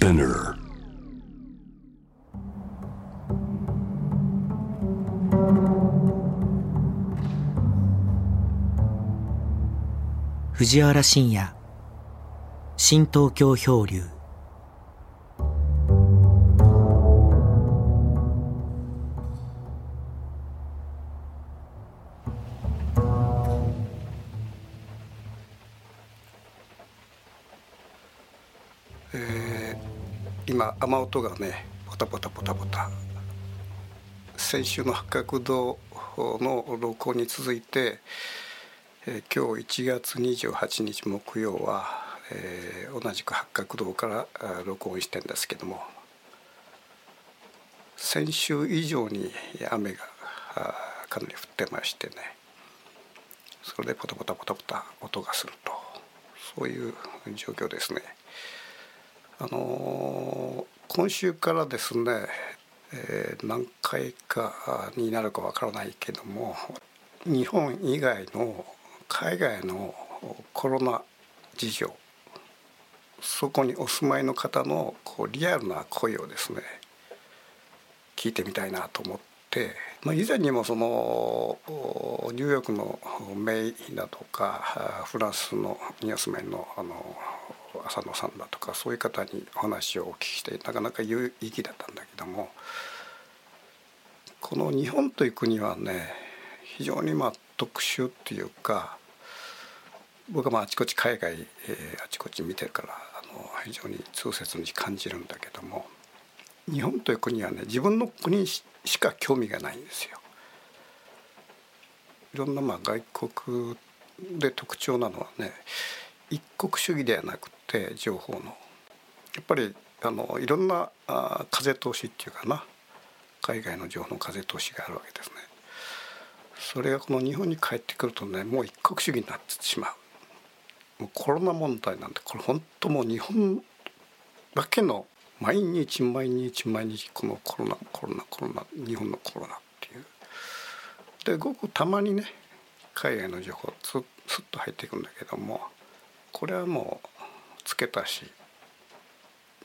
Spinner. 藤原信也新東京漂流雨音がねポタポタポタポタ。先週の八角堂の録音に続いて、え今日1月28日木曜は、えー同じく八角堂から録音してんですけども。先週以上に雨がかなり降ってましてね。それでポタポタポタポタ音がすると。そういう状況ですね。あのー今週からですね、えー何回かになるかわからないけども日本以外の海外のコロナ事情そこにお住まいの方のこうリアルな声をですね聞いてみたいなと思って、まあ、以前にもそのニューヨークのメイだとかフランスのにお住まいのあの浅野さんだとかそういう方にお話をお聞きしてなかなか有意義だったんだけどもこの日本という国はね非常にまあ特殊っていうか僕はまああちこち海外、えーあちこち見てるからあの非常に痛切に感じるんだけども日本という国はね自分の国しか興味がないんですよ。いろんなまあ外国で特徴なのはね一国主義ではなくて情報のやっぱりあのいろんなあ風通しっていうかな海外の情報の風通しがあるわけですね。それがこの日本に帰ってくるとねもう一国主義になってしまう。もうコロナ問題なんてこれ本当もう日本だけの毎日毎日毎日このコロナコロナコロナ日本のコロナっていうでごくたまにね海外の情報スッスッと入っていくんだけどもこれはもう付け足し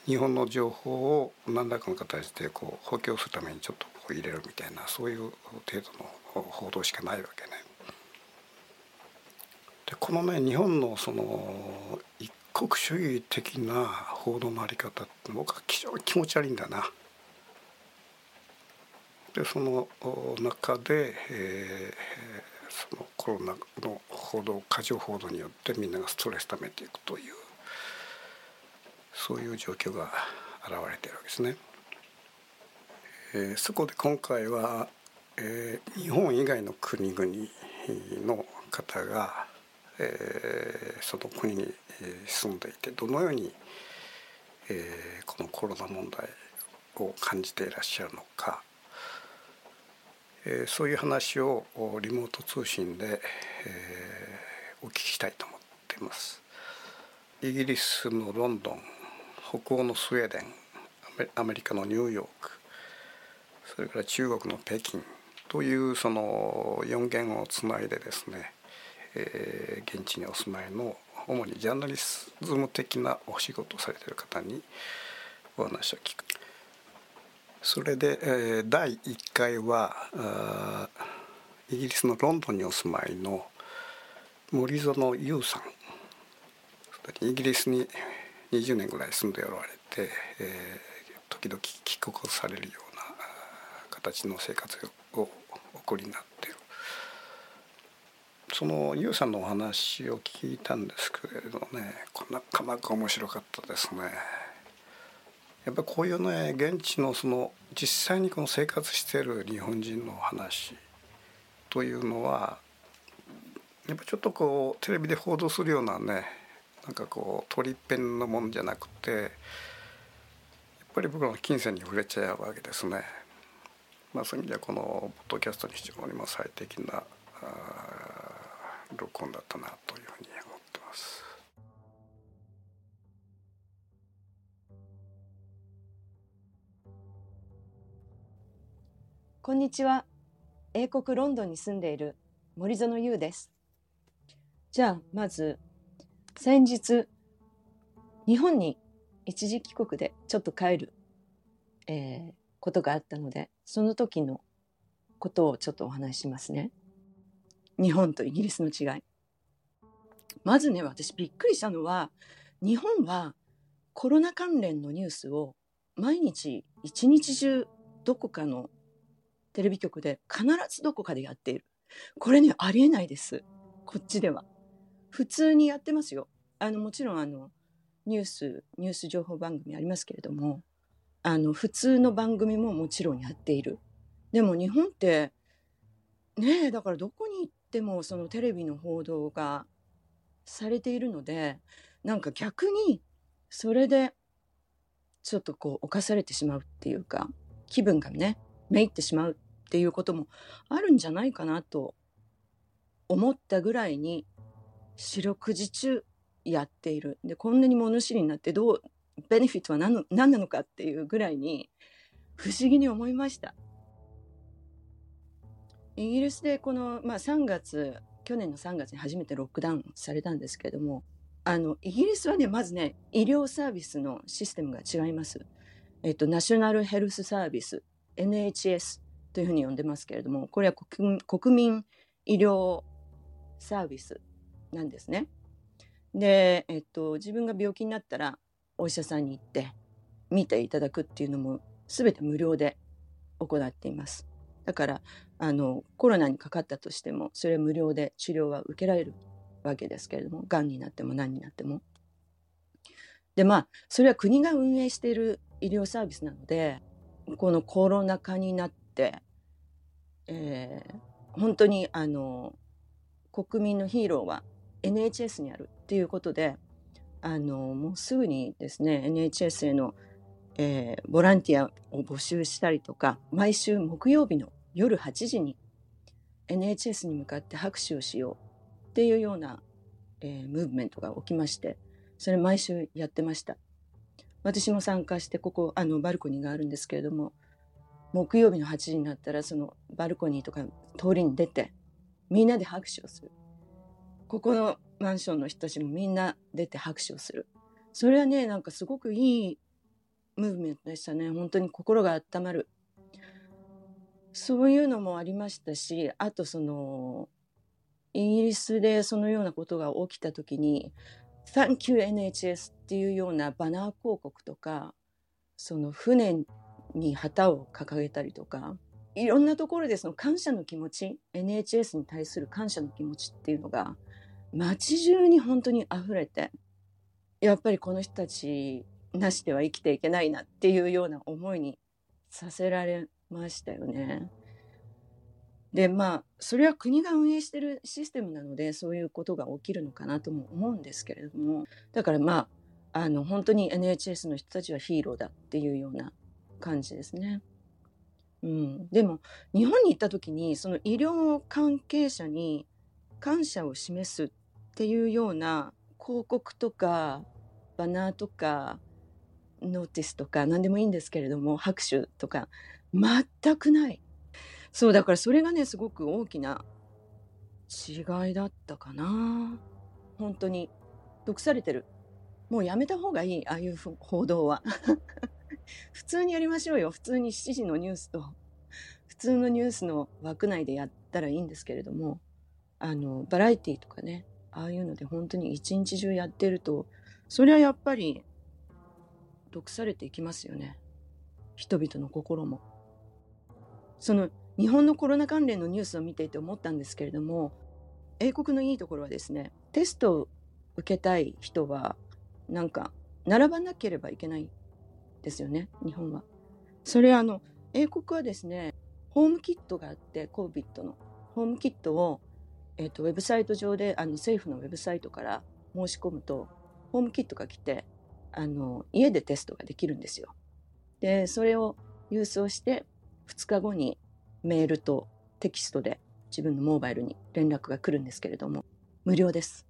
日本の情報を何らかの形でこう補強するためにちょっとこう入れるみたいなそういう程度の報道しかないわけね。でこのね日本のその一国主義的な報道のあり方って僕は非常に気持ち悪いんだな。でその中で、えーそのコロナの報道過剰報道によってみんながストレス溜めていくというそういう状況が現れているわけですね。えーそこで今回は、えー日本以外の国々の方が、えーその国に住んでいてどのように、えーこのコロナ問題を感じていらっしゃるのか、えーそういう話をリモート通信で、えーお聞きしたいと思っています。イギリスのロンドン北欧のスウェーデンアメリカのニューヨークそれから中国の北京というその4弦をつないでですね、えー現地にお住まいの主にジャーナリズム的なお仕事をされている方にお話を聞く。それで、えー第1回はあイギリスのロンドンにお住まいの森園優さんイギリスに20年ぐらい住んでおられて、えー時々帰国されるような形の生活をお送りになっているそのユウさんのお話を聞いたんですけれどねこなかなか面白かったですね。やっぱこういうね現地のその実際にこの生活している日本人の話というのはやっぱちょっとこうテレビで報道するようなねなんかこう鳥っぺんのもんじゃなくてやっぱり僕らの金銭に触れちゃうわけですね。まあ、そういう意味ではこのポッドキャストに非常にも最適なあ録音だったなというふうに思ってます。こんにちは。英国ロンドンに住んでいる森園優です。じゃあ、まず、先日、日本に一時帰国でちょっと帰る、えー、ことがあったので、その時のことをちょっとお話ししますね。日本とイギリスの違い。まずね、私びっくりしたのは、日本はコロナ関連のニュースを毎日一日中どこかのテレビ局で必ずどこかでやっている。これね、ありえないです。こっちでは。普通にやってますよ。あの、もちろんあの、ニュース、ニュース情報番組ありますけれども、あの、普通の番組ももちろんやっている。でも日本って、ねえ、だからどこに行ってもそのテレビの報道がされているので、なんか逆にそれでちょっとこう犯されてしまうっていうか、気分がね、めいってしまうっていうこともあるんじゃないかなと思ったぐらいに四六時中やっている。で、こんなに物知りになってどう、ベネフィットは何の何なのかっていうぐらいに不思議に思いました。イギリスでこの、まあ、3月去年の3月に初めてロックダウンされたんですけれどもあのイギリスはねまずね医療サービスのシステムが違います。えっと、ナショナルヘルスサービス NHS というふうに呼んでますけれどもこれは国民医療サービスなんですね。で、えっと、自分が病気になったらお医者さんに行って見ていただくっていうのも全て無料で行っています。だからあのコロナにかかったとしてもそれは無料で治療は受けられるわけですけれどもがんになっても何になっても。でまあそれは国が運営している医療サービスなのでこのコロナ禍になって、えー、本当にあの国民のヒーローは NHS にあるっていうことであのもうすぐにですね NHS への、えー、ボランティアを募集したりとか毎週木曜日の夜8時に NHS に向かって拍手をしようっていうような、えー、ムーブメントが起きましてそれ毎週やってました。私も参加してここあのバルコニーがあるんですけれども木曜日の8時になったらそのバルコニーとか通りに出てみんなで拍手をする。ここのマンションの人たちもみんな出て拍手をする。それはねなんかすごくいいムーブメントでしたね。本当に心が温まる。そういうのもありましたしあとそのイギリスでそのようなことが起きた時に「Thank you NHS」っていうようなバナー広告とかその船に旗を掲げたりとかいろんなところでその感謝の気持ち NHS に対する感謝の気持ちっていうのが街中に本当に溢れてやっぱりこの人たちなしでは生きていけないなっていうような思いにさせられましたよね。でまあそれは国が運営してるシステムなのでそういうことが起きるのかなとも思うんですけれどもだからまああの本当に NHS の人たちはヒーローだっていうような感じですね。うん、でも日本に行った時にその医療関係者に感謝を示すっっていうような広告とかバナーとかノーティスとか何でもいいんですけれども拍手とか全くない。そう、だからそれがね、すごく大きな違いだったかな。本当に。毒されてる。もうやめた方がいい、ああいう報道は。普通にやりましょうよ。普通に7時のニュースと、普通のニュースの枠内でやったらいいんですけれども、あの、バラエティーとかね、ああいうので本当に一日中やってると、それはやっぱり毒されていきますよね。人々の心も。その日本のコロナ関連のニュースを見ていて思ったんですけれども英国のいいところはですねテストを受けたい人はなんか並ばなければいけないですよね日本は。それあの英国はですねホームキットがあって COVID のホームキットを、えーと、ウェブサイト上であの政府のウェブサイトから申し込むとホームキットが来てあの家でテストができるんですよ。でそれを郵送して2日後にメールとテキストで自分のモバイルに連絡が来るんですけれども、無料です。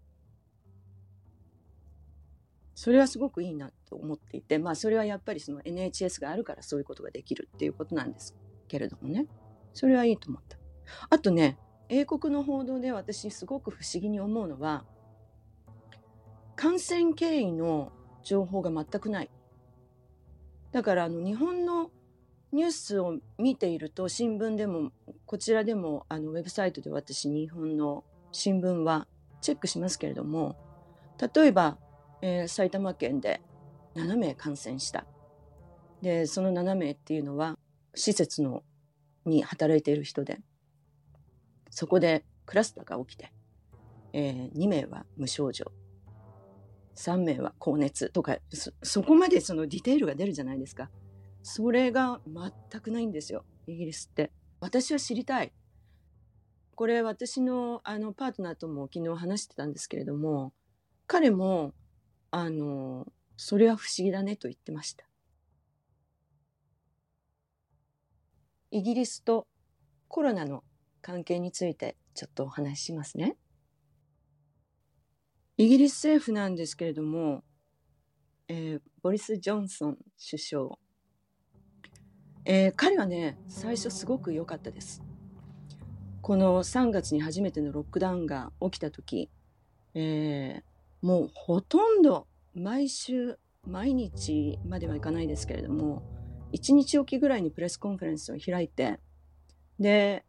それはすごくいいなと思っていて、まあそれはやっぱりその NHS があるからそういうことができるっていうことなんですけれどもね。それはいいと思った。あとね、英国の報道で私すごく不思議に思うのは、感染経緯の情報が全くない。だからあの日本のニュースを見ていると新聞でもこちらでもあのウェブサイトで私日本の新聞はチェックしますけれども例えば、えー、埼玉県で7名感染したでその7名っていうのは施設のに働いている人でそこでクラスターが起きて、えー、2名は無症状。3名は高熱とかそこまでそのディテールが出るじゃないですか。それが全くないんですよイギリスって。私は知りたい。これ私のあのパートナーとも昨日話してたんですけれども彼もあのそれは不思議だねと言ってました。イギリスとコロナの関係についてちょっとお話ししますね。イギリス政府なんですけれども、えー、ボリス・ジョンソン首相、えー、彼はね最初すごく良かったです。この3月に初めてのロックダウンが起きた時、えー、もうほとんど毎週毎日まではいかないですけれども1日おきぐらいにプレスコンファレンスを開いてで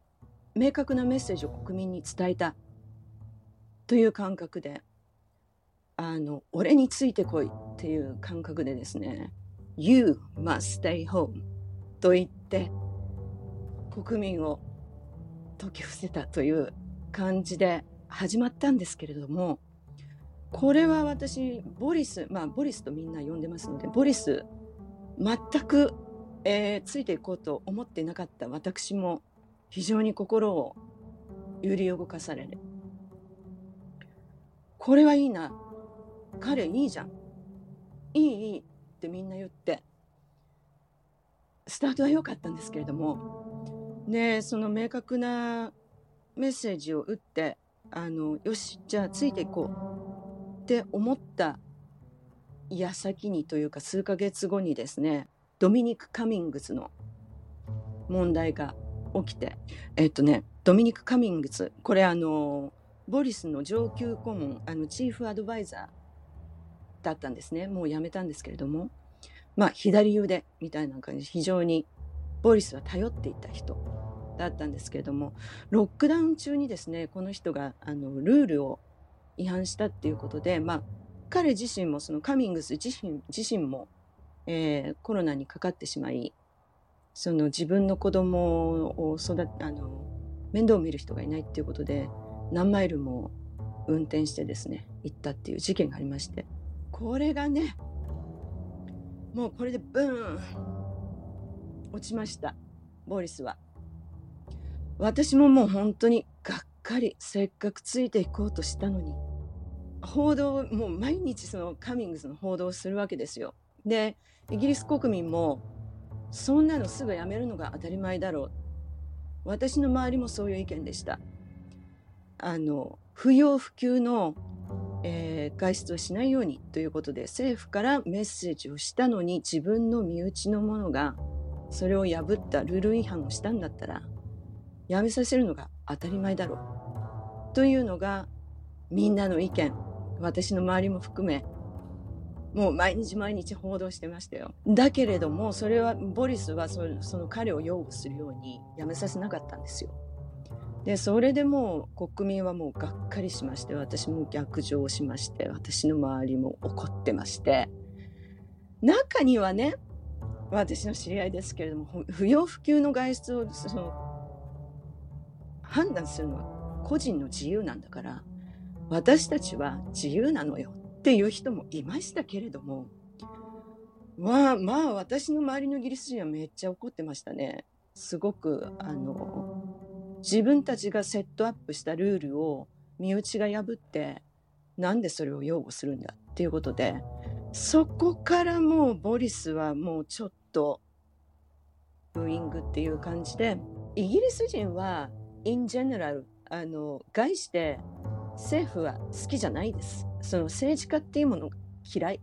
明確なメッセージを国民に伝えた。という感覚であの、俺についてこいっていう感覚でですね、You must stay home と言って国民を解き伏せたという感じで始まったんですけれども、これは私、ボリス、まあ、ボリスとみんな呼んでますので、ボリス、全く、えー、ついていこうと思ってなかった私も非常に心を揺り動かされる。これはいいな。彼いいじゃんいいいいってみんな言ってスタートは良かったんですけれどもでその明確なメッセージを打ってあのよしじゃあついていこうって思った矢先にというか数ヶ月後にですねドミニク・カミングスの問題が起きて。えっとねドミニク・カミングスこれあのボリスの上級顧問あのチーフアドバイザーだったんですね。もう辞めたんですけれども。まあ左腕みたいな感じ。非常にボリスは頼っていた人だったんですけれども。ロックダウン中にですねこの人があのルールを違反したっていうことでまあ彼自身もそのカミングス自身自身も、えー、コロナにかかってしまいその自分の子供を育あの面倒を見る人がいないっていうことで何マイルも運転してですね行ったっていう事件がありまして。これがねもうこれでブーン落ちました。ボリスは。私ももう本当にがっかりせっかくついていこうとしたのに報道もう毎日そのカミングスの報道をするわけですよ。でイギリス国民もそんなのすぐやめるのが当たり前だろう。私の周りもそういう意見でした。あの不要不急のえー、外出をしないようにということで政府からメッセージをしたのに自分の身内の者がそれを破ったルール違反をしたんだったらやめさせるのが当たり前だろう。というのがみんなの意見。私の周りも含めもう毎日毎日報道してましたよ。だけれどもそれはボリスはその彼を擁護するようにやめさせなかったんですよ。でそれでもう国民はもうがっかりしまして私も逆上しまして私の周りも怒ってまして。中にはね私の知り合いですけれども不要不急の外出をその判断するのは個人の自由なんだから私たちは自由なのよっていう人もいましたけれどもまあまあ私の周りのイギリス人はめっちゃ怒ってましたね。すごくあの自分たちがセットアップしたルールを身内が破ってなんでそれを擁護するんだっていうことでそこからもうボリスはもうちょっとブーイングっていう感じでイギリス人は in general あの概して政府は好きじゃないです。その政治家っていうものが嫌い。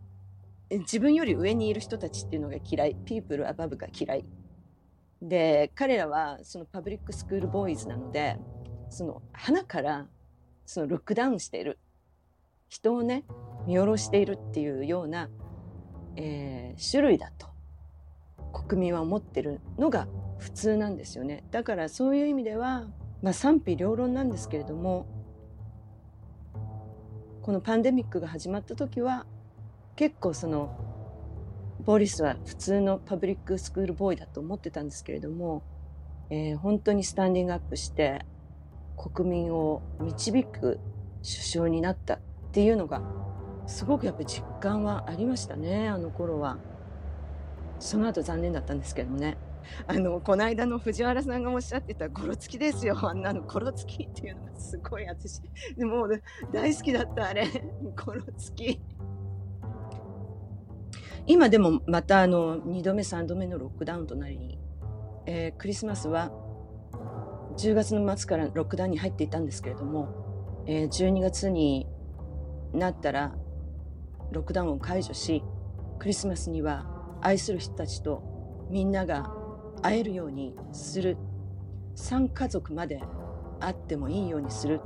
自分より上にいる人たちっていうのが嫌い。people above が嫌い。で彼らはそのパブリックスクールボーイズなのでその花からそのロックダウンしている。人をね見下ろしているっていうような、えー、種類だと。国民は思ってるのが普通なんですよね。だからそういう意味では、まあ、賛否両論なんですけれどもこのパンデミックが始まった時は結構そのボリスは普通のパブリックスクールボーイだと思ってたんですけれども、えー、本当にスタンディングアップして国民を導く首相になったっていうのがすごくやっぱ実感はありましたねあの頃は。その後残念だったんですけどね。あのこの間の藤原さんがおっしゃってたゴロつきですよ。あんなのゴロつきっていうのがすごい私でも大好きだったあれ。ゴロつき。今でもまたあの2度目3度目のロックダウンとなり、えー、クリスマスは10月の末からロックダウンに入っていたんですけれども、えー、12月になったらロックダウンを解除しクリスマスには愛する人たちとみんなが会えるようにする。3家族まで会ってもいいようにする。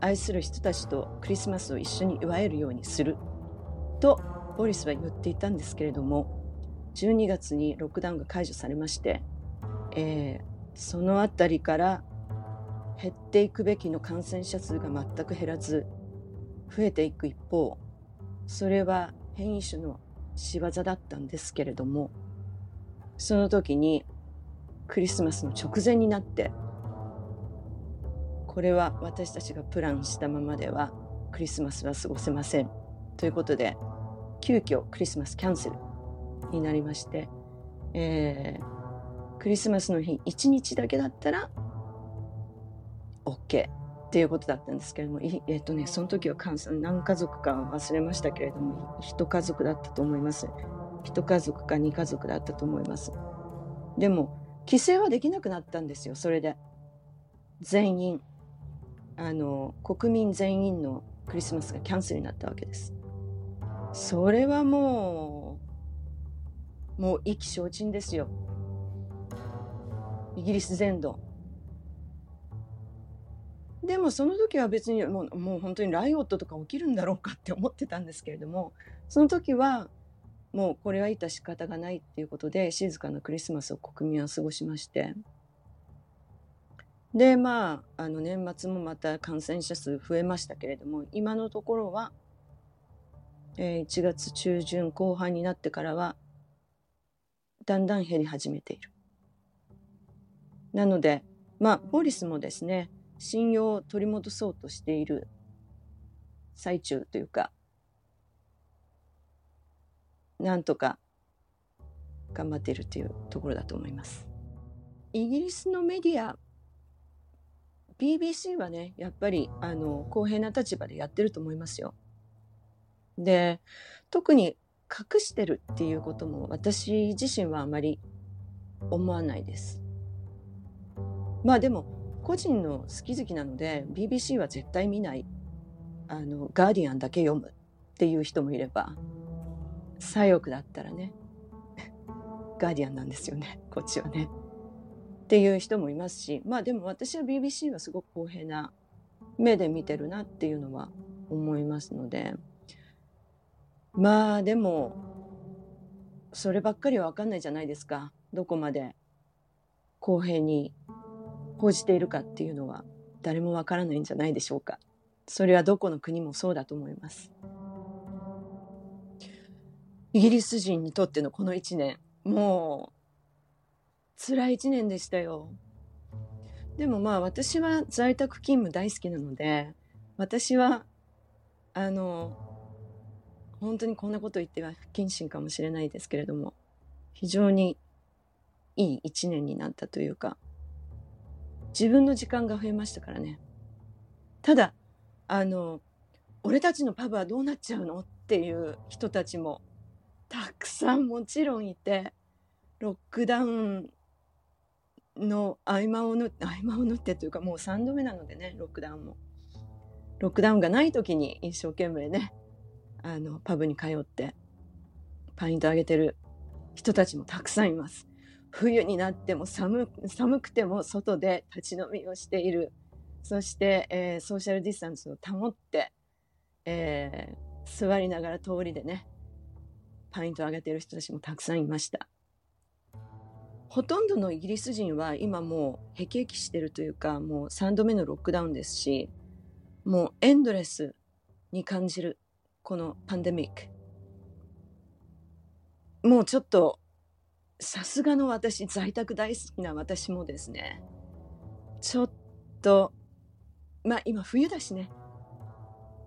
愛する人たちとクリスマスを一緒に祝えるようにする。とボリスは言っていたんですけれども12月にロックダウンが解除されまして、えー、その辺りから減っていくべきの感染者数が全く減らず増えていく一方それは変異種の仕業だったんですけれどもその時にクリスマスの直前になってこれは私たちがプランしたままではクリスマスは過ごせませんということで急遽クリスマスキャンセルになりまして、えー、クリスマスの日1日だけだったら OK っていうことだったんですけれども、えっ、とね、その時は何家族か忘れましたけれども、一家族だったと思います。一家族か二家族だったと思います。でも、規制はできなくなったんですよ、それで。全員。あの、国民全員のクリスマスがキャンセルになったわけです。それはもう、もう意気消沈ですよ。イギリス全土。でもその時は別にもうもう本当にライオットとか起きるんだろうかって思ってたんですけれどもその時はもうこれは致し方がないっていうことで静かなクリスマスを国民は過ごしましてでまああの年末もまた感染者数増えましたけれども今のところは、えー、1月中旬後半になってからはだんだん減り始めている。なのでまあボリスもですね信用を取り戻そうとしている最中というかなんとか頑張っているというところだと思います。イギリスのメディア BBC はねやっぱりあの公平な立場でやってると思いますよ。で特に隠してるっていうことも私自身はあまり思わないです。まあでも個人の好き好きなので BBC は絶対見ないあのガーディアンだけ読むっていう人もいれば左翼だったらね ガーディアンなんですよねこっちはね。っていう人もいますしまあでも私は BBC はすごく公平な目で見てるなっていうのは思いますのでまあでもそればっかりは分かんないじゃないですかどこまで公平に報じているかっていうのは誰もわからないんじゃないでしょうか。それはどこの国もそうだと思います。イギリス人にとってのこの1年、もう辛い1年でしたよ。でもまあ私は在宅勤務大好きなので、私はあの本当にこんなこと言っては不謹慎かもしれないですけれども、非常にいい1年になったというか、自分の時間が増えましたからね。ただ、あの、俺たちのパブはどうなっちゃうのっていう人たちもたくさんもちろんいて、ロックダウンの合間を縫って、合間を縫ってというかもう3度目なのでね、ロックダウンも。ロックダウンがない時に一生懸命ね、あの、パブに通ってパイントあげてる人たちもたくさんいます。冬になっても寒寒くても外で立ち飲みをしているそして、えー、ソーシャルディスタンスを保って、えー、座りながら通りでねパイントを上げてる人たちもたくさんいました。ほとんどのイギリス人は今もう辟易してるというかもう3度目のロックダウンですしもうエンドレスに感じるこのパンデミック。もうちょっとさすがの私在宅大好きな私もですね。ちょっとまあ今冬だしね。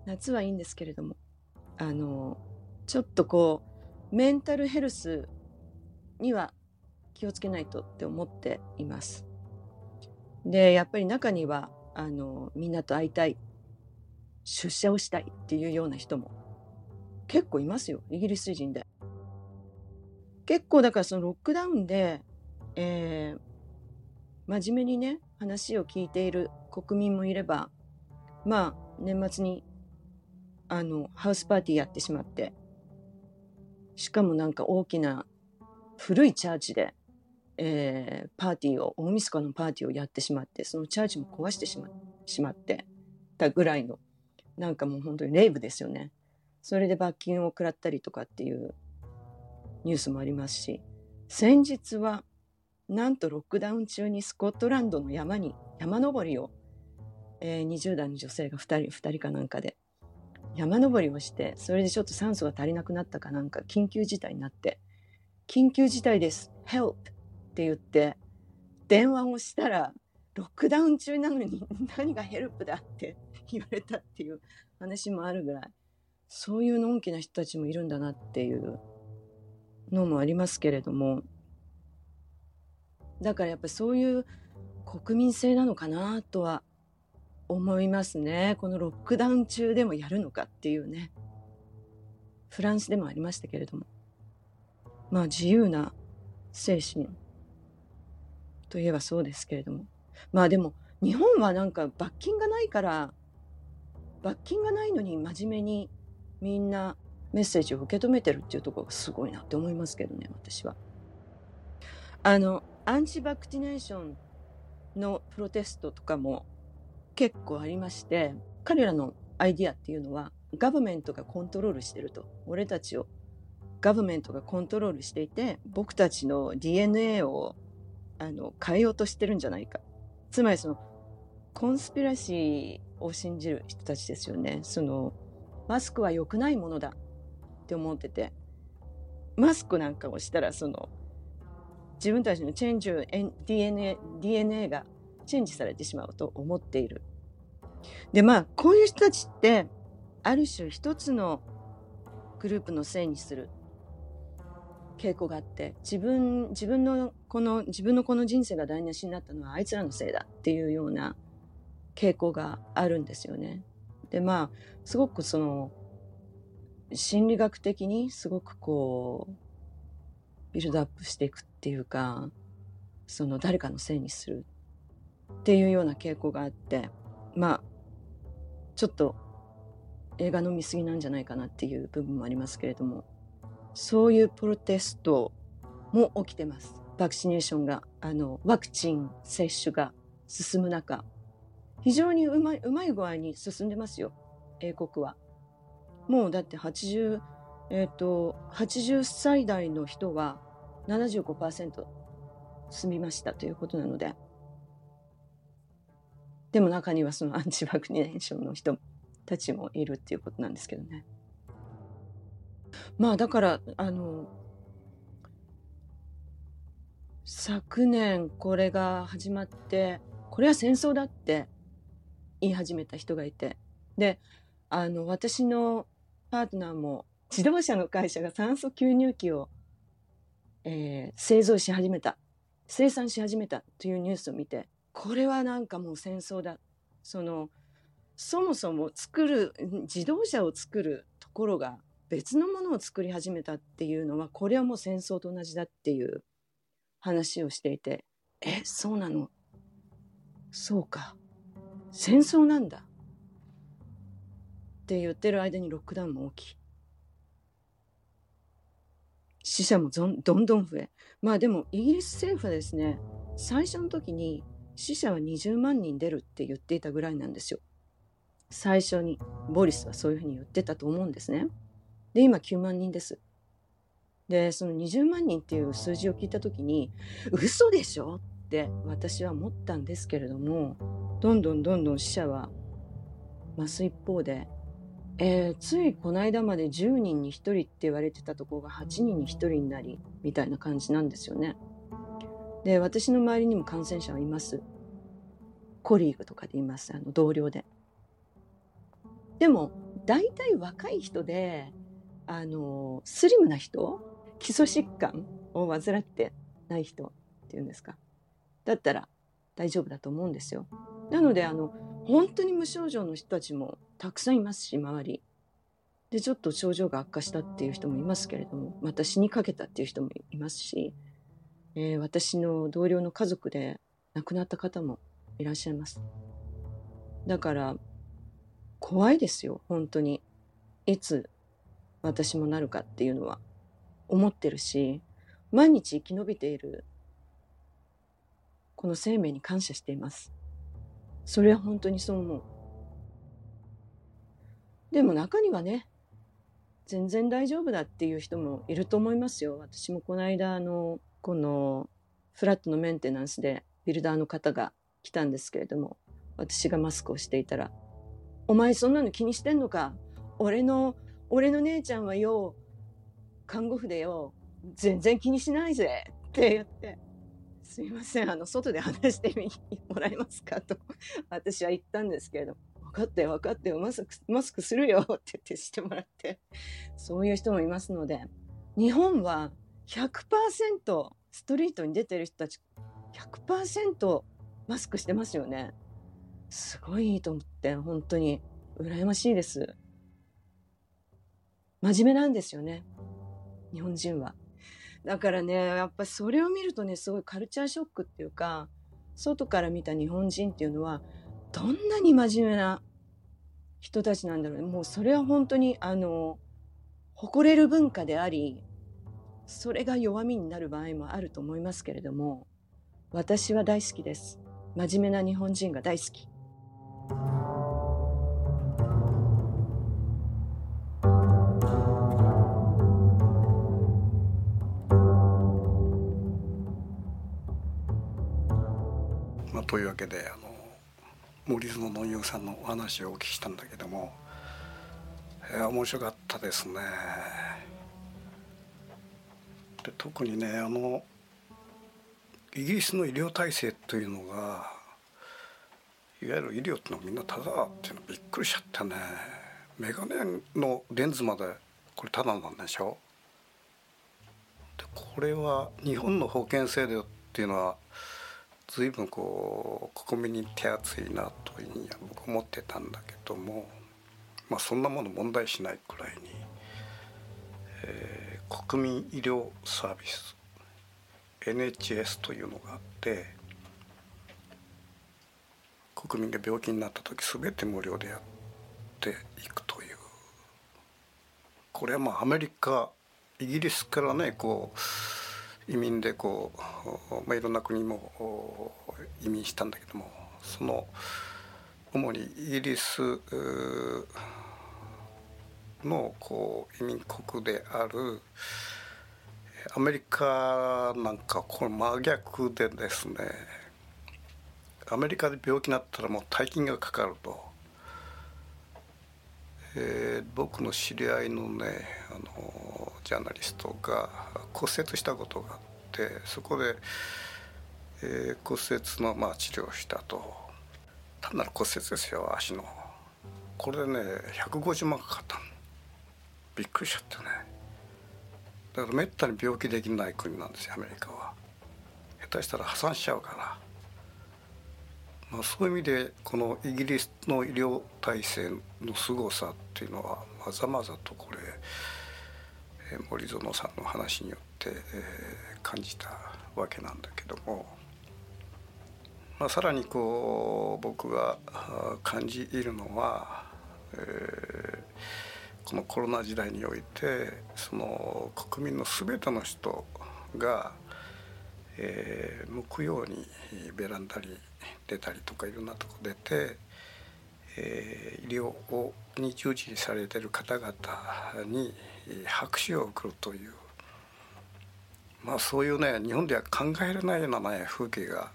夏はいいんですけれどもあのちょっとこうメンタルヘルスには気をつけないとって思っています。でやっぱり中にはあのみんなと会いたい出社をしたいっていうような人も結構いますよイギリス人で。結構だからそのロックダウンで、えー、真面目にね話を聞いている国民もいればまあ年末にあのハウスパーティーやってしまってしかもなんか大きな古いチャーチで、えー、パーティーを大晦日のパーティーをやってしまってそのチャーチも壊してしましまってたぐらいのなんかもう本当にレイブですよね。それで罰金を食らったりとかっていうニュースもありますし先日はなんとロックダウン中にスコットランドの山に山登りを、えー、20代の女性が2人2人かなんかで山登りをしてそれでちょっと酸素が足りなくなったかなんか緊急事態になって。緊急事態です。Help! って言って電話をしたらロックダウン中なのに 何がヘルプだって 言われたっていう話もあるぐらい。そういうのんきな人たちもいるんだなっていうのもありますけれども。だからやっぱりそういう国民性なのかなとは思いますね。このロックダウン中でもやるのかっていうね。フランスでもありましたけれども。まあ自由な精神といえばそうですけれども。まあでも日本はなんか罰金がないから罰金がないのに真面目にみんなメッセージを受け止めてるっていうところがすごいなって思いますけどね私は。あのアンチバクティネーションのプロテストとかも結構ありまして彼らのアイディアっていうのはガバメントがコントロールしてると。俺たちをガバメントがコントロールしていて僕たちの DNA をあの変えようとしてるんじゃないか。つまりそのコンスピラシーを信じる人たちですよね。そのマスクは良くないものだって思っててマスクなんかをしたらその自分たちのチェンジ DNA, DNA がチェンジされてしまうと思っている。でまあこういう人たちってある種一つのグループのせいにする傾向があって自分自分のこの自分のこの人生が台無しになったのはあいつらのせいだっていうような傾向があるんですよね。でまあすごくその心理学的にすごくこうビルドアップしていくっていうかその誰かのせいにするっていうような傾向があってまあちょっと映画の見過ぎなんじゃないかなっていう部分もありますけれどもそういうプロテストも起きてます。バクシネーションがあのワクチン接種が進む中非常にうまいうまい具合に進んでますよ英国は。もうだって80えっ、ー、と80歳代の人は75%済みましたということなのででも中にはそのアンチバクネーションの人たちもいるっていうことなんですけどね。まあだからあの昨年これが始まってこれは戦争だって言い始めた人がいてであの私のパートナーも自動車の会社が酸素吸入器をえー、製造し始めた生産し始めたというニュースを見てこれはなんかもう戦争だ。そのそもそも作る自動車を作るところが別のものを作り始めたっていうのはこれはもう戦争と同じだっていう話をしていてえそうなの？そうか。戦争なんだ。って言ってる間にロックダウンも起き。死者もどんどん増え。まあでもイギリス政府はですね最初の時に死者は20万人出るって言っていたぐらいなんですよ。最初にボリスはそういうふうに言ってたと思うんですね。で今9万人です。でその20万人っていう数字を聞いた時に嘘でしょって私は思ったんですけれどもどんどんどんどん死者は増す一方で、えー、ついこの間まで10人に1人って言われてたところが8人に1人になりみたいな感じなんですよね。で私の周りにも感染者はいます。コリーグとかでいますあの同僚で。でも大体若い人であのスリムな人基礎疾患を患ってない人っていうんですかだったら大丈夫だと思うんですよ。なのであの本当に無症状の人たちもたくさんいますし周り。でちょっと症状が悪化したっていう人もいますけれどもまた死にかけたっていう人もいますし、えー、私の同僚の家族で亡くなった方もいらっしゃいます。だから怖いですよ本当に。いつ私もなるかっていうのは思ってるし毎日生き延びているこの生命に感謝しています。それは本当にそう思う。でも中にはね全然大丈夫だっていう人もいると思いますよ。私もこの間あのこのフラットのメンテナンスでビルダーの方が来たんですけれども私がマスクをしていたら「お前そんなの気にしてんのか？俺の俺の姉ちゃんはよ看護婦でよ全然気にしないぜ」って言って「すいませんあの外で話してもらえますか?」と私は言ったんですけれど「分かって分かってマスクマスクするよ」って言ってしてもらってそういう人もいますので日本は100%ストリートに出てる人たち100%マスクしてますよね。すごいいいと思って、本当に羨ましいです。真面目なんですよね。日本人は。だからね、やっぱそれを見るとね、すごいカルチャーショックっていうか、外から見た日本人っていうのは、どんなに真面目な人たちなんだろうね。もうそれは本当に、あの、誇れる文化であり、それが弱みになる場合もあると思いますけれども、私は大好きです。真面目な日本人が大好き。まあ、というわけであの森園の優さんのお話をお聞きしたんだけども、えー、面白かったですね。で特にねあのイギリスの医療体制というのがいわゆる医療ってのはみんなタダだっていうのびっくりしちゃってね。メガネのレンズまでこれタダなんでしょでこれは日本の保険制度っていうのは随分こう国民に手厚いなというふうには僕思ってたんだけどもまあそんなもの問題しないくらいに、えー、国民医療サービス NHS というのがあって国民が病気になった時全て無料でやっていくというこれはまあアメリカイギリスからねこう移民でこう、まあ、いろんな国も移民したんだけどもその主にイギリスのこう移民国であるアメリカなんかこれ真逆でですねアメリカで病気になったらもう大金がかかると、えー、僕の知り合いのねあのジャーナリストが骨折したことがあってそこで、えー、骨折のまあ治療をしたと。単なる骨折ですよ足の。これでね150万かかったびっくりしちゃってね。だからめったに病気できない国なんですよアメリカは。下手したら破産しちゃうから、まあ、そういう意味でこのイギリスの医療体制の凄さっていうのはまざまざとこれ森園さんの話によって、え感じたわけなんだけども、まあ、さらにこう僕が感じいるのは、えーこのコロナ時代においてその国民の全ての人が、えー、向くようにベランダに出たりとかいろんなとこ出て、えー、医療をに従事されてる方々に拍手を送るという、まあ、そういうね日本では考えられないような、ね、風景が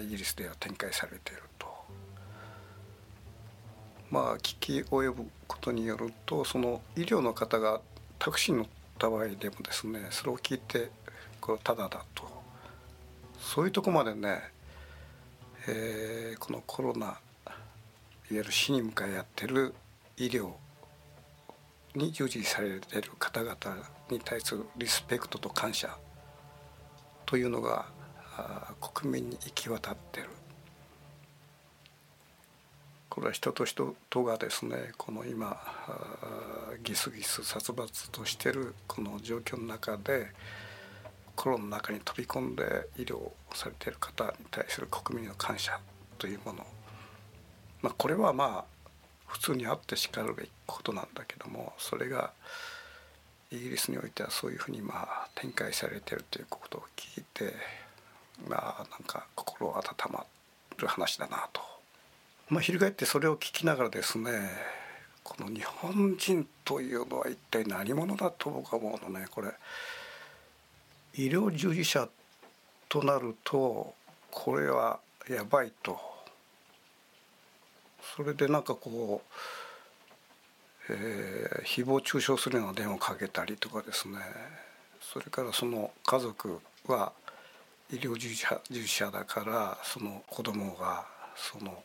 イギリスでは展開されていると。まあ聞き及ぶことによるとその医療の方がタクシーに乗った場合でもですねそれを聞いてこれただだと。そういうとこまでね、えー、このコロナいわゆる死に向かい合ってる医療に従事されている方々に対するリスペクトと感謝というのが国民に行き渡ってる。これは人と人とがですねこの今ギスギス殺伐としてるこの状況の中でコロナの中に飛び込んで医療をされている方に対する国民の感謝というもの、まあ、これはまあ普通にあってしかるべきことなんだけどもそれがイギリスにおいてはそういうふうにまあ展開されてるということを聞いてまあなんか心温まる話だなと。まあ、翻ってそれを聞きながらですねこの日本人というのは一体何者だと僕は思うのね。これ医療従事者となるとこれはやばいと。それでなんかこう、えー、誹謗中傷するような電話をかけたりとかですね。それからその家族は医療従事者従事者だからその子供がその、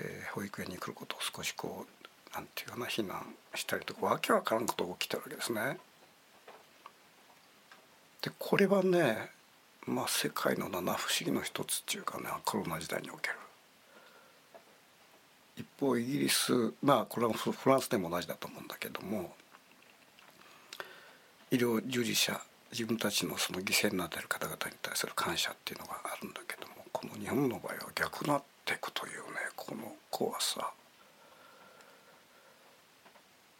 えー、保育園に来ることを少しこうなんていうかな非難したりとかわけわからんことが起きてるわけですね。でこれはねまあ世界の七不思議の一つっていうかねコロナ時代における一方イギリスまあこれはフランスでも同じだと思うんだけども医療従事者自分たちのその犠牲になっている方々に対する感謝っていうのがあるんだけどもこの日本の場合は逆なっていくというこの怖さ。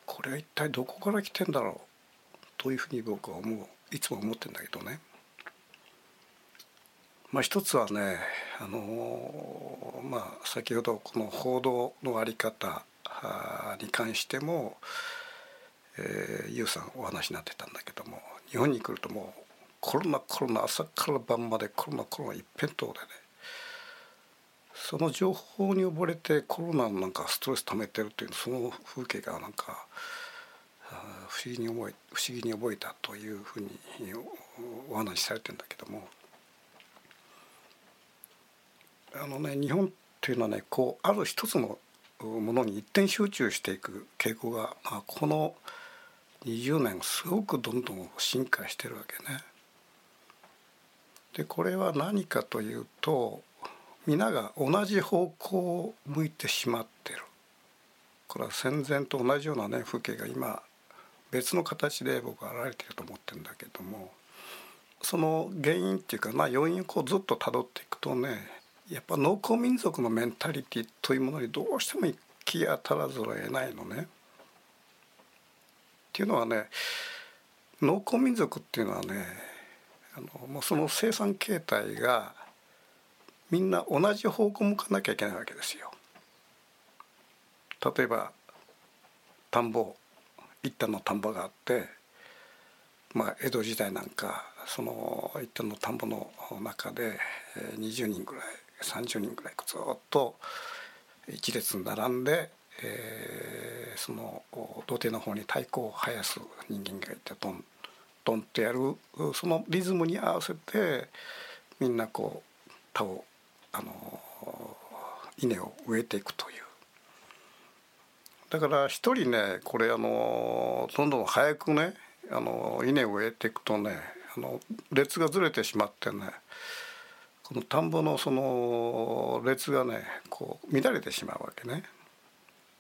これは一体どこから来てんだろうというふうに僕は思う。いつも思ってんだけどね。まあ、一つはね、あのまあ、先ほどこの報道の在り方に関しても、えー、ユウさんお話になってたんだけども日本に来るともうコロナコロナ朝から晩までコロナコロナ一辺倒でねその情報に溺れてコロナのなんかストレス溜めてるというその風景がなんか不思議に思い不思議に覚えたというふうにお話しされてるんだけども。あのね日本っていうのはねこうある一つのものに一点集中していく傾向が、まあ、この20年すごくどんどん進化してるわけね。でこれは何かというと皆が同じ方向を向いてしまってるこれは戦前と同じようなね風景が今別の形で僕は現れてると思ってるんだけどもその原因っていうかまあ要因をこうずっとたどっていくとねやっぱ農耕民族のメンタリティというものにどうしても行き当たらざるを得ないのね。っていうのはね農耕民族っていうのはねあのもうその生産形態がみんな同じ方向向かなきゃいけないわけですよ。例えば田んぼ一旦の田んぼがあってまあ江戸時代なんかその一旦の田んぼの中で20人ぐらい30人ぐらいずっと一列並んで、えー、その土手の方に太鼓を生やす人間がいてドンドンとやるそのリズムに合わせてみんなこう田をあの稲を植えていくという。だから一人ねこれあのどんどん早くねあの稲を植えていくとねあの列がずれてしまってねこの田んぼのその列がねこう乱れてしまうわけね。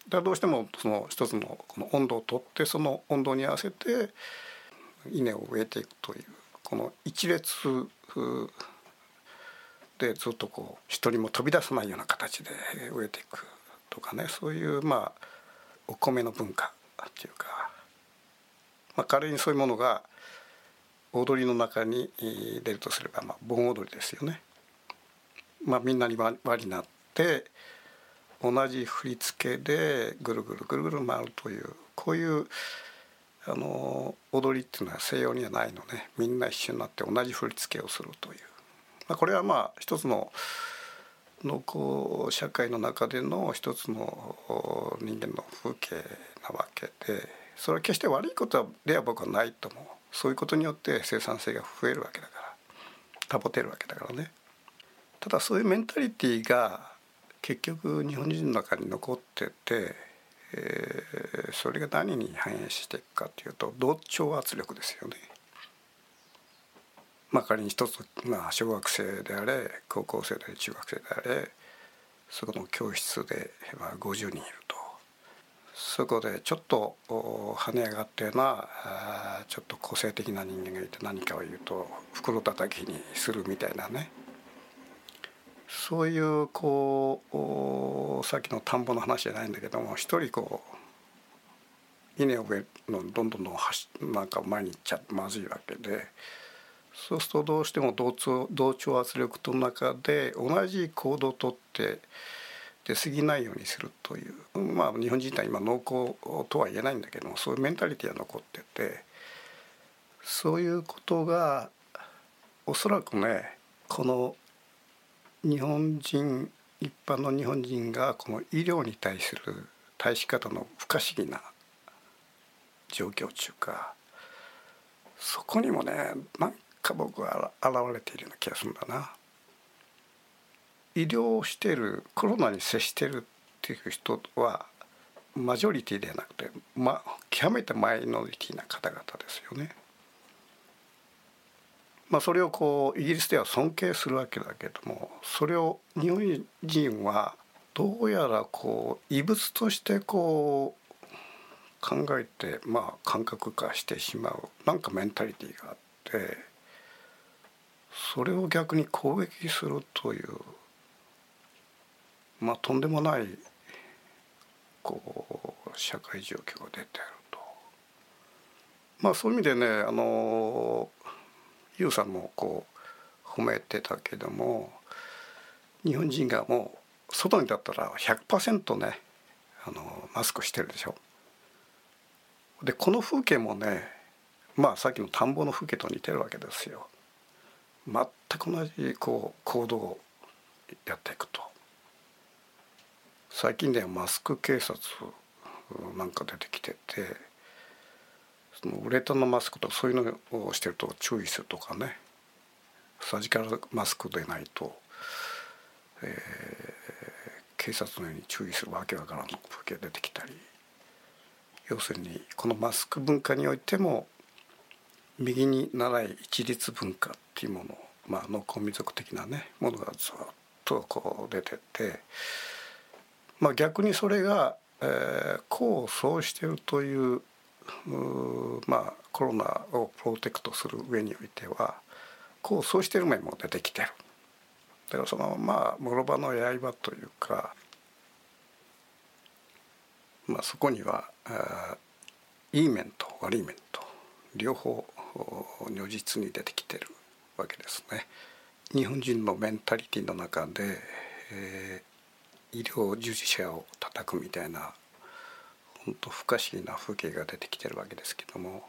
だからどうしてもその一つのこの温度をとってその温度に合わせて稲を植えていくというこの一列でずっとこう一人も飛び出さないような形で植えていくとかね。そういうまあお米の文化っていうか、まあ、仮にそういうものが踊りの中に出るとすれば、まあ、盆踊りですよね。まあ、みんなに輪になって同じ振り付けでぐるぐるぐるぐる回るというこういうあの踊りっていうのは西洋にはないのね。みんな一緒になって同じ振り付けをするという、まあ、これはまあ一つの農耕社会の中での一つの人間の風景なわけでそれは決して悪いことでは僕はないと思うそういうことによって生産性が増えるわけだから保てるわけだからねただそういうメンタリティーが結局日本人の中に残ってて、えー、それが何に反映していくかというと同調圧力ですよね。まあ、仮に一つ、まあ、小学生であれ高校生であれ中学生であれそこの教室で、まあ、50人いると。そこでちょっと跳ね上がったようなちょっと個性的な人間がいて何かを言うと袋叩きにするみたいなね。そういうこうさっきの田んぼの話じゃないんだけども一人こう稲を植えるのどんどんどんなんか前に行っちゃまずいわけで。そうするとどうしても同調同調圧力との中で同じ行動をとって出過ぎないようにするというまあ日本人って今農耕とは言えないんだけどもそういうメンタリティーが残っててそういうことがおそらくねこの日本人一般の日本人がこの医療に対する対し方の不可思議な状況中かそこにもねなんか僕は現れているような気がするんだな。医療をしているコロナに接してるっていう人はマジョリティではなくて、ま、極めてマイノリティな方々ですよね。まあ、それをこうイギリスでは尊敬するわけだけどもそれを日本人はどうやらこう異物としてこう考えてまあ感覚化してしまうなんかメンタリティーがあってそれを逆に攻撃するというまあとんでもないこう社会状況が出てるとまあそういう意味でねあのユウさんもこう褒めてたけども日本人がもう外にだったら100%ねあのマスクしてるでしょ。でこの風景もねまあさっきの田んぼの風景と似てるわけですよ。全く同じこう行動をやっていくと。最近ではマスク警察なんか出てきてて。そのウレタンのマスクとかそういうのをしてると注意するとかねサジカルマスクでないと、えー、警察のように注意するわけわからん風景が出てきたり要するにこのマスク文化においても右に習い一律文化っていうものまあ農耕民族的なねものがずっとこう出ててまあ逆にそれが、えー、功を奏しているというまあコロナをプロテクトする上においてはこうそうしてる面も出てきてる。だからそのまあ諸刃の刃というかまあそこにはいい面と悪い面と両方如実に出てきてるわけですね。日本人のメンタリティの中で、えー、医療従事者を叩くみたいな本当不可思議な風景が出てきてるわけですけども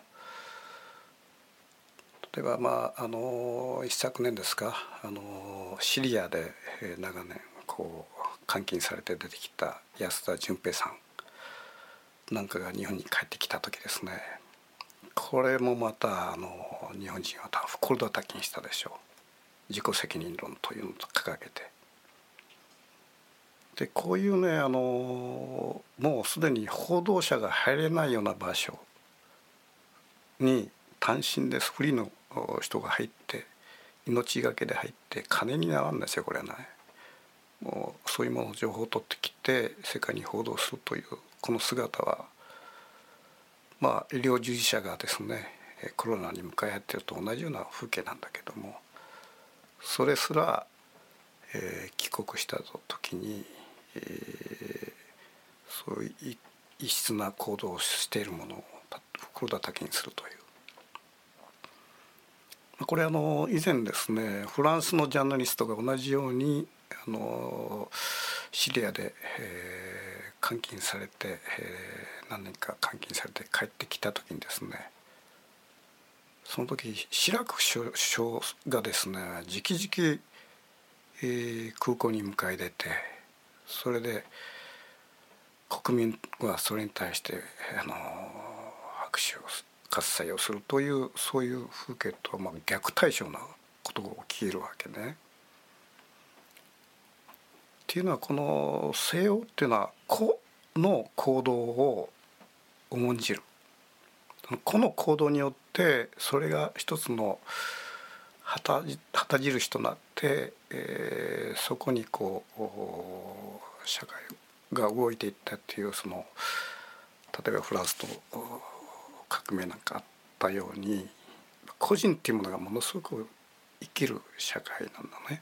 例えばまああの一昨年ですかあのシリアで長年こう監禁されて出てきた安田純平さんなんかが日本に帰ってきた時ですねこれもまたあの日本人は袋叩きにしたでしょう自己責任論というのを掲げてでこういうねあのもうすでに報道者が入れないような場所に単身でフリーの人が入って命がけで入って金にならんですよこれはね。もうそういうものを情報を取ってきて世界に報道するというこの姿はまあ医療従事者がですねコロナに向かい合ってると同じような風景なんだけどもそれすら、えー、帰国した時にえー、そういう異質な行動をしているものを袋叩きにするという。これあの以前ですねフランスのジャーナリストが同じようにあのシリアで、えー、監禁されて、えー、何年か監禁されて帰ってきた時にですねその時志らく首相がですね直々、えー、空港に迎え出てそれで国民はそれに対してあの拍手を喝采をするというそういう風景とはまあ逆対称なことが起きるわけね。っていうのはこの西欧っていうのは個の行動を重んじる個の行動によってそれが一つの旗旗印となって、えー、そこにこう社会が動いていったっていうその例えばフランスと革命なんかあったように個人っていうものがものすごく生きる社会なんだね。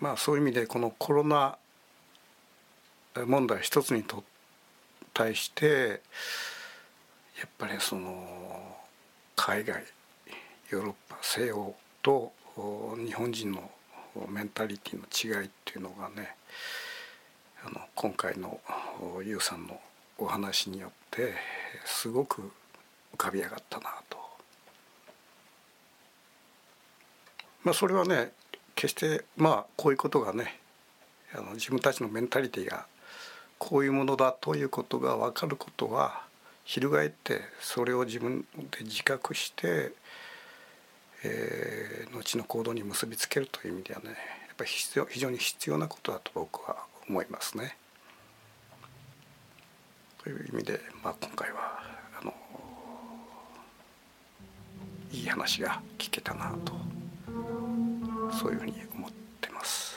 まあそういう意味でこのコロナ問題一つにと対してやっぱりその海外ヨーロッパ西欧と日本人のメンタリティの違いっていうのがねあの今回のユウさんのお話によってすごく浮かび上がったなと。まあそれはね決してまあこういうことがねあの自分たちのメンタリティーがこういうものだということが分かることは翻ってそれを自分で自覚して、えー、後の行動に結びつけるという意味ではねやっぱり必要非常に必要なことだと僕は思いますね。という意味で、まあ、今回はあのいい話が聞けたなと。そういうふうに思ってます。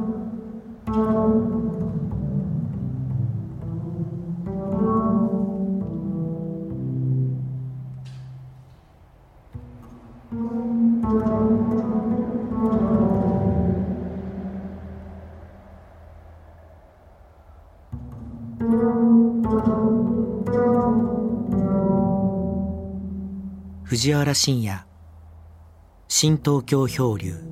藤原信也。新東京漂流。